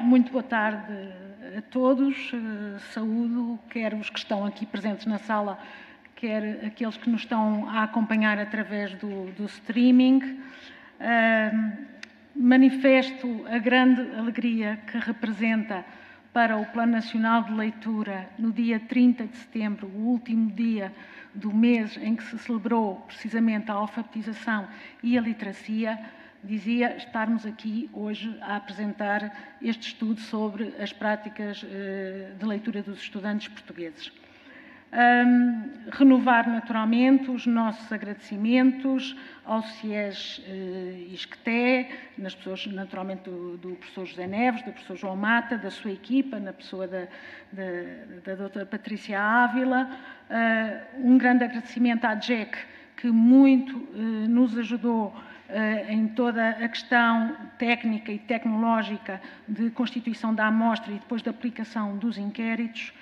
Muito boa tarde a todos. Saúdo quer os que estão aqui presentes na sala, quer aqueles que nos estão a acompanhar através do, do streaming. Manifesto a grande alegria que representa para o Plano Nacional de Leitura no dia 30 de setembro, o último dia do mês em que se celebrou precisamente a alfabetização e a literacia, dizia estarmos aqui hoje a apresentar este estudo sobre as práticas eh, de leitura dos estudantes portugueses. Um, renovar naturalmente os nossos agradecimentos ao CIES eh, Isqueté, nas pessoas naturalmente do, do, professor José Neves, do professor João Mata, da sua equipa, na pessoa da, da, da doutora Patrícia Ávila. Uh, um grande agradecimento à JEC, que muito uh, nos ajudou uh, em toda a questão técnica e tecnológica de constituição da amostra e depois da aplicação dos inquéritos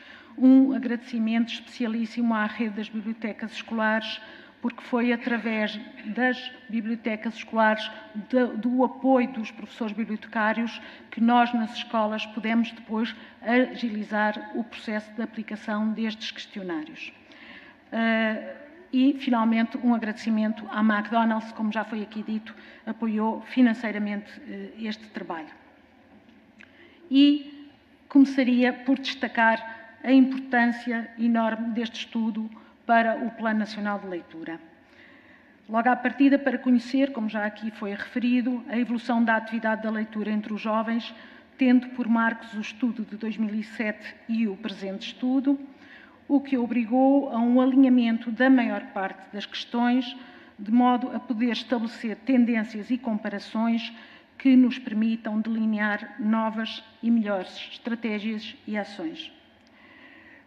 um agradecimento especialíssimo à rede das bibliotecas escolares, porque foi através das bibliotecas escolares, do, do apoio dos professores bibliotecários, que nós nas escolas pudemos depois agilizar o processo de aplicação destes questionários. Uh, e, finalmente, um agradecimento à McDonald's, como já foi aqui dito, apoiou financeiramente uh, este trabalho. E começaria por destacar a importância enorme deste estudo para o Plano Nacional de Leitura. Logo à partida, para conhecer, como já aqui foi referido, a evolução da atividade da leitura entre os jovens, tendo por marcos o estudo de 2007 e o presente estudo, o que obrigou a um alinhamento da maior parte das questões, de modo a poder estabelecer tendências e comparações que nos permitam delinear novas e melhores estratégias e ações.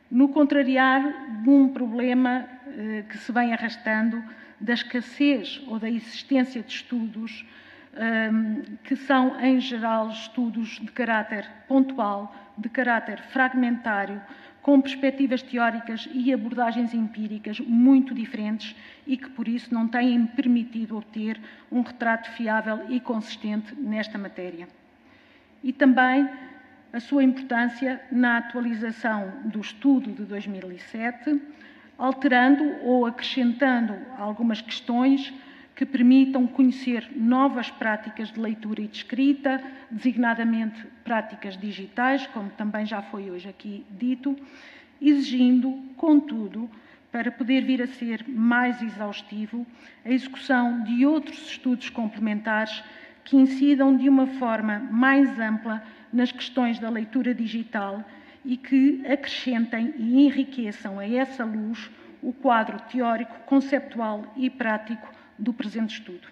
No contrariar de um problema eh, que se vem arrastando da escassez ou da existência de estudos eh, que são, em geral, estudos de caráter pontual, de caráter fragmentário, com perspectivas teóricas e abordagens empíricas muito diferentes e que, por isso, não têm permitido obter um retrato fiável e consistente nesta matéria. E também a sua importância na atualização do estudo de 2007, alterando ou acrescentando algumas questões que permitam conhecer novas práticas de leitura e de escrita, designadamente práticas digitais, como também já foi hoje aqui dito, exigindo, contudo, para poder vir a ser mais exaustivo, a execução de outros estudos complementares que incidam de uma forma mais ampla nas questões da leitura digital e que acrescentem e enriqueçam a essa luz o quadro teórico, conceptual e prático do presente estudo.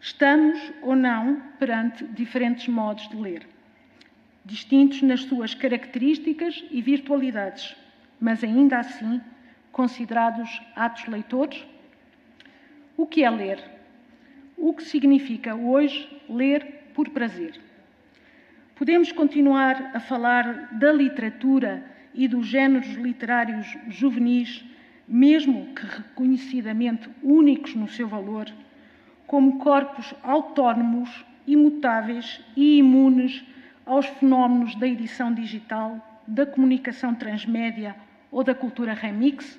Estamos ou não perante diferentes modos de ler, distintos nas suas características e virtualidades, mas ainda assim considerados atos leitores? O que é ler? O que significa hoje ler por prazer? Podemos continuar a falar da literatura e dos géneros literários juvenis, mesmo que reconhecidamente únicos no seu valor, como corpos autónomos, imutáveis e imunes aos fenómenos da edição digital, da comunicação transmédia ou da cultura remix?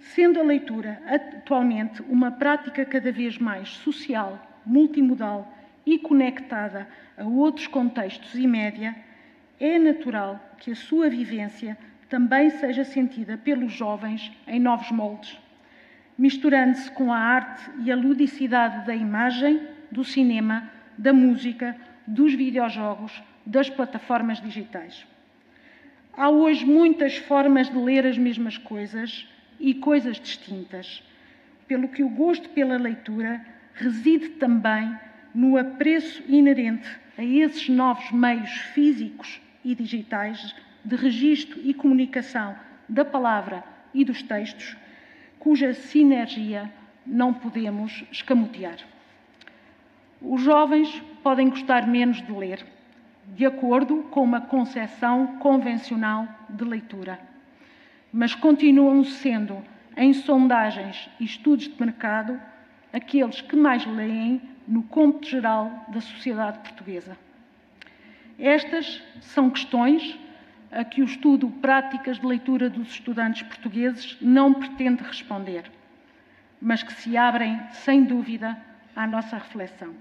Sendo a leitura atualmente uma prática cada vez mais social, multimodal e conectada a outros contextos e média, é natural que a sua vivência também seja sentida pelos jovens em novos moldes, misturando-se com a arte e a ludicidade da imagem, do cinema, da música, dos videojogos, das plataformas digitais. Há hoje muitas formas de ler as mesmas coisas e coisas distintas, pelo que o gosto pela leitura reside também no apreço inerente a esses novos meios físicos e digitais de registro e comunicação da palavra e dos textos, cuja sinergia não podemos escamotear. Os jovens podem gostar menos de ler, de acordo com uma concepção convencional de leitura, mas continuam sendo, em sondagens e estudos de mercado, aqueles que mais leem no cômputo geral da sociedade portuguesa. Estas são questões a que o estudo Práticas de Leitura dos Estudantes Portugueses não pretende responder, mas que se abrem, sem dúvida, à nossa reflexão.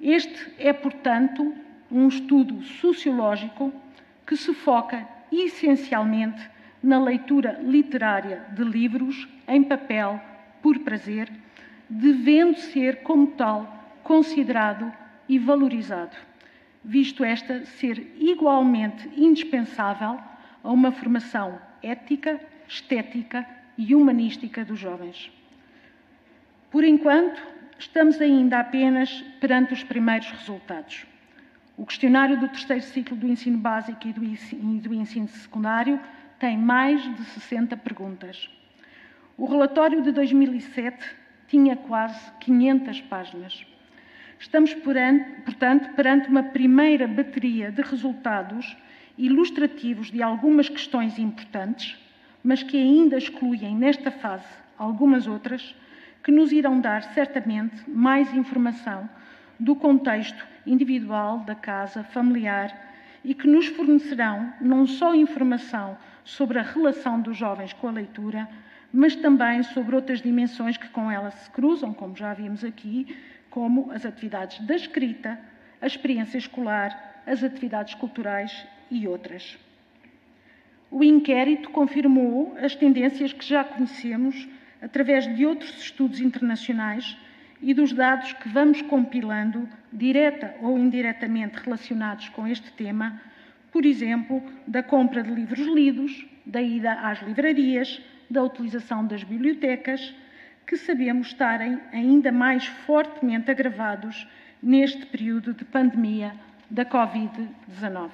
Este é, portanto, um estudo sociológico que se foca essencialmente na leitura literária de livros em papel por prazer, devendo ser, como tal, considerado e valorizado, visto esta ser igualmente indispensável a uma formação ética, estética e humanística dos jovens. Por enquanto, estamos ainda apenas perante os primeiros resultados. O questionário do terceiro ciclo do ensino básico e do ensino, secundário tem mais de 60 perguntas. O relatório de 2007 tinha quase 500 páginas. Estamos, portanto, perante uma primeira bateria de resultados ilustrativos de algumas questões importantes, mas que ainda excluem nesta fase algumas outras que nos irão dar certamente mais informação do contexto individual da casa familiar e que nos fornecerão não só informação sobre a relação dos jovens com a leitura, mas também sobre outras dimensões que com ela se cruzam, como já vimos aqui, como as atividades da escrita, a experiência escolar, as atividades culturais e outras. O inquérito confirmou as tendências que já conhecemos através de outros estudos internacionais e dos dados que vamos compilando, direta ou indiretamente relacionados com este tema, por exemplo, da compra de livros lidos, da ida às livrarias, da utilização das bibliotecas, que sabemos estarem ainda mais fortemente agravados neste período de pandemia da Covid-19.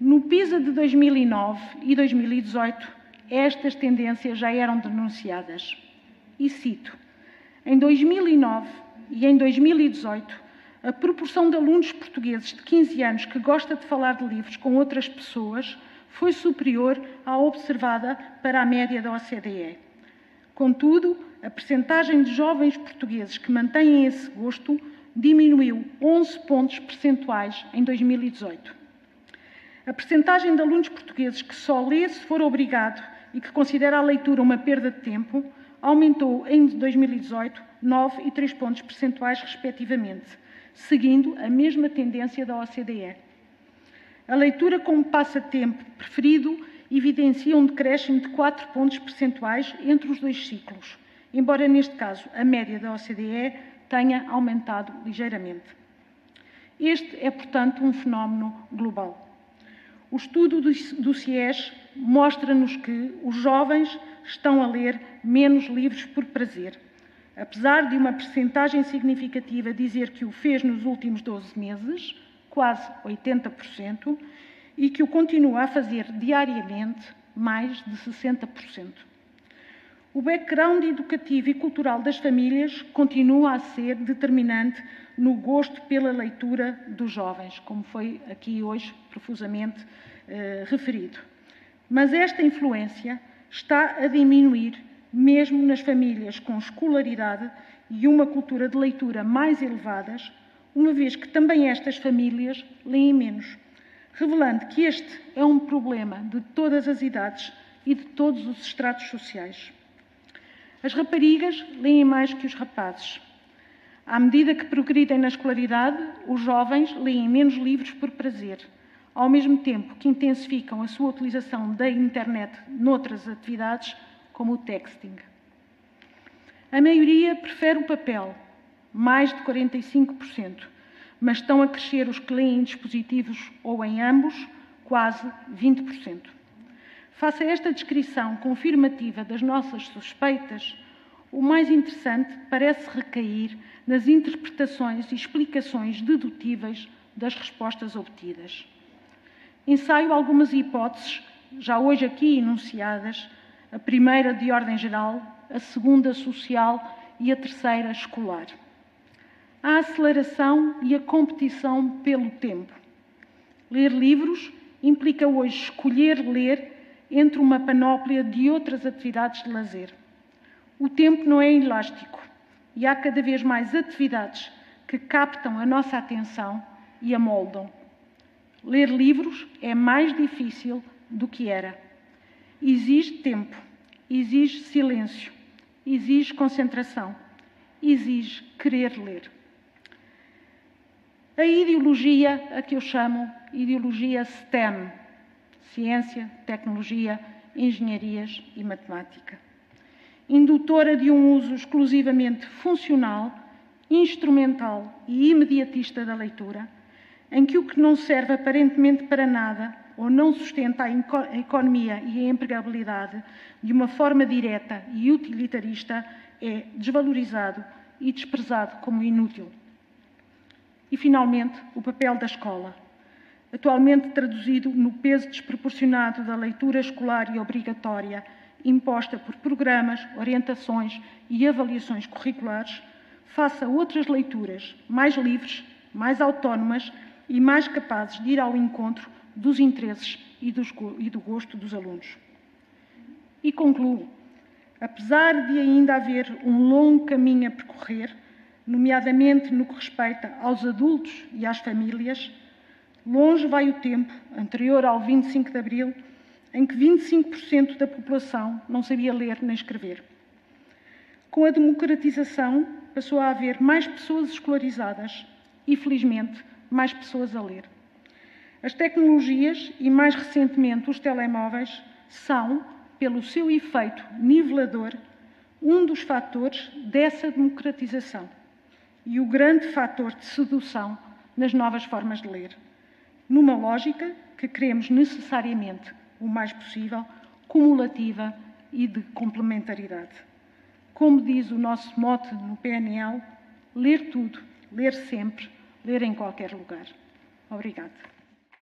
No PISA de 2009 e 2018, estas tendências já eram denunciadas. E cito: em 2009 e em 2018, a proporção de alunos portugueses de 15 anos que gosta de falar de livros com outras pessoas foi superior à observada para a média da OCDE. Contudo, a percentagem de jovens portugueses que mantêm esse gosto diminuiu 11 pontos percentuais em 2018. A percentagem de alunos portugueses que só lê se for obrigado e que considera a leitura uma perda de tempo aumentou em 2018 9 e 3 pontos percentuais, respectivamente, seguindo a mesma tendência da OCDE. A leitura como passatempo preferido evidencia um decréscimo de 4 pontos percentuais entre os dois ciclos, embora neste caso a média da OCDE tenha aumentado ligeiramente. Este é, portanto, um fenómeno global. O estudo do CIES mostra-nos que os jovens estão a ler menos livros por prazer, apesar de uma percentagem significativa dizer que o fez nos últimos 12 meses, quase 80%, e que o continua a fazer diariamente, mais de 60%. O background educativo e cultural das famílias continua a ser determinante no gosto pela leitura dos jovens, como foi aqui hoje profusamente eh, referido. Mas esta influência está a diminuir, mesmo nas famílias com escolaridade e uma cultura de leitura mais elevadas, uma vez que também estas famílias leem menos, revelando que este é um problema de todas as idades e de todos os estratos sociais. As raparigas leem mais que os rapazes. À medida que progridem na escolaridade, os jovens leem menos livros por prazer, ao mesmo tempo que intensificam a sua utilização da internet noutras atividades, como o texting. A maioria prefere o papel, mais de 45%, mas estão a crescer os que leem em dispositivos ou em ambos, quase 20%. Face a esta descrição confirmativa das nossas suspeitas, o mais interessante parece recair nas interpretações e explicações dedutíveis das respostas obtidas. Ensaio algumas hipóteses, já hoje aqui enunciadas, a primeira de ordem geral, a segunda social e a terceira escolar. A aceleração e a competição pelo tempo. Ler livros implica hoje escolher ler entre uma panóplia de outras atividades de lazer. O tempo não é elástico e há cada vez mais atividades que captam a nossa atenção e amoldam. Ler livros é mais difícil do que era. Exige tempo, exige silêncio, exige concentração, exige querer ler. A ideologia, a que eu chamo ideologia STEM, ciência, tecnologia, engenharias e matemática. Indutora de um uso exclusivamente funcional, instrumental e imediatista da leitura, em que o que não serve aparentemente para nada ou não sustenta a economia e a empregabilidade de uma forma direta e utilitarista é desvalorizado e desprezado como inútil. E, finalmente, o papel da escola, atualmente traduzido no peso desproporcionado da leitura escolar e obrigatória imposta por programas, orientações e avaliações curriculares, face a outras leituras mais livres, mais autónomas e mais capazes de ir ao encontro dos interesses e do gosto dos alunos. E concluo. Apesar de ainda haver um longo caminho a percorrer, nomeadamente no que respeita aos adultos e às famílias, longe vai o tempo, anterior ao 25 de Abril, em que 25% da população não sabia ler nem escrever. Com a democratização, passou a haver mais pessoas escolarizadas e, felizmente, mais pessoas a ler. As tecnologias e, mais recentemente, os telemóveis são, pelo seu efeito nivelador, um dos fatores dessa democratização e o grande fator de sedução nas novas formas de ler, numa lógica que queremos necessariamente, o mais possível, cumulativa e de complementaridade. Como diz o nosso mote no PNL, ler tudo, ler sempre, ler em qualquer lugar. Obrigada.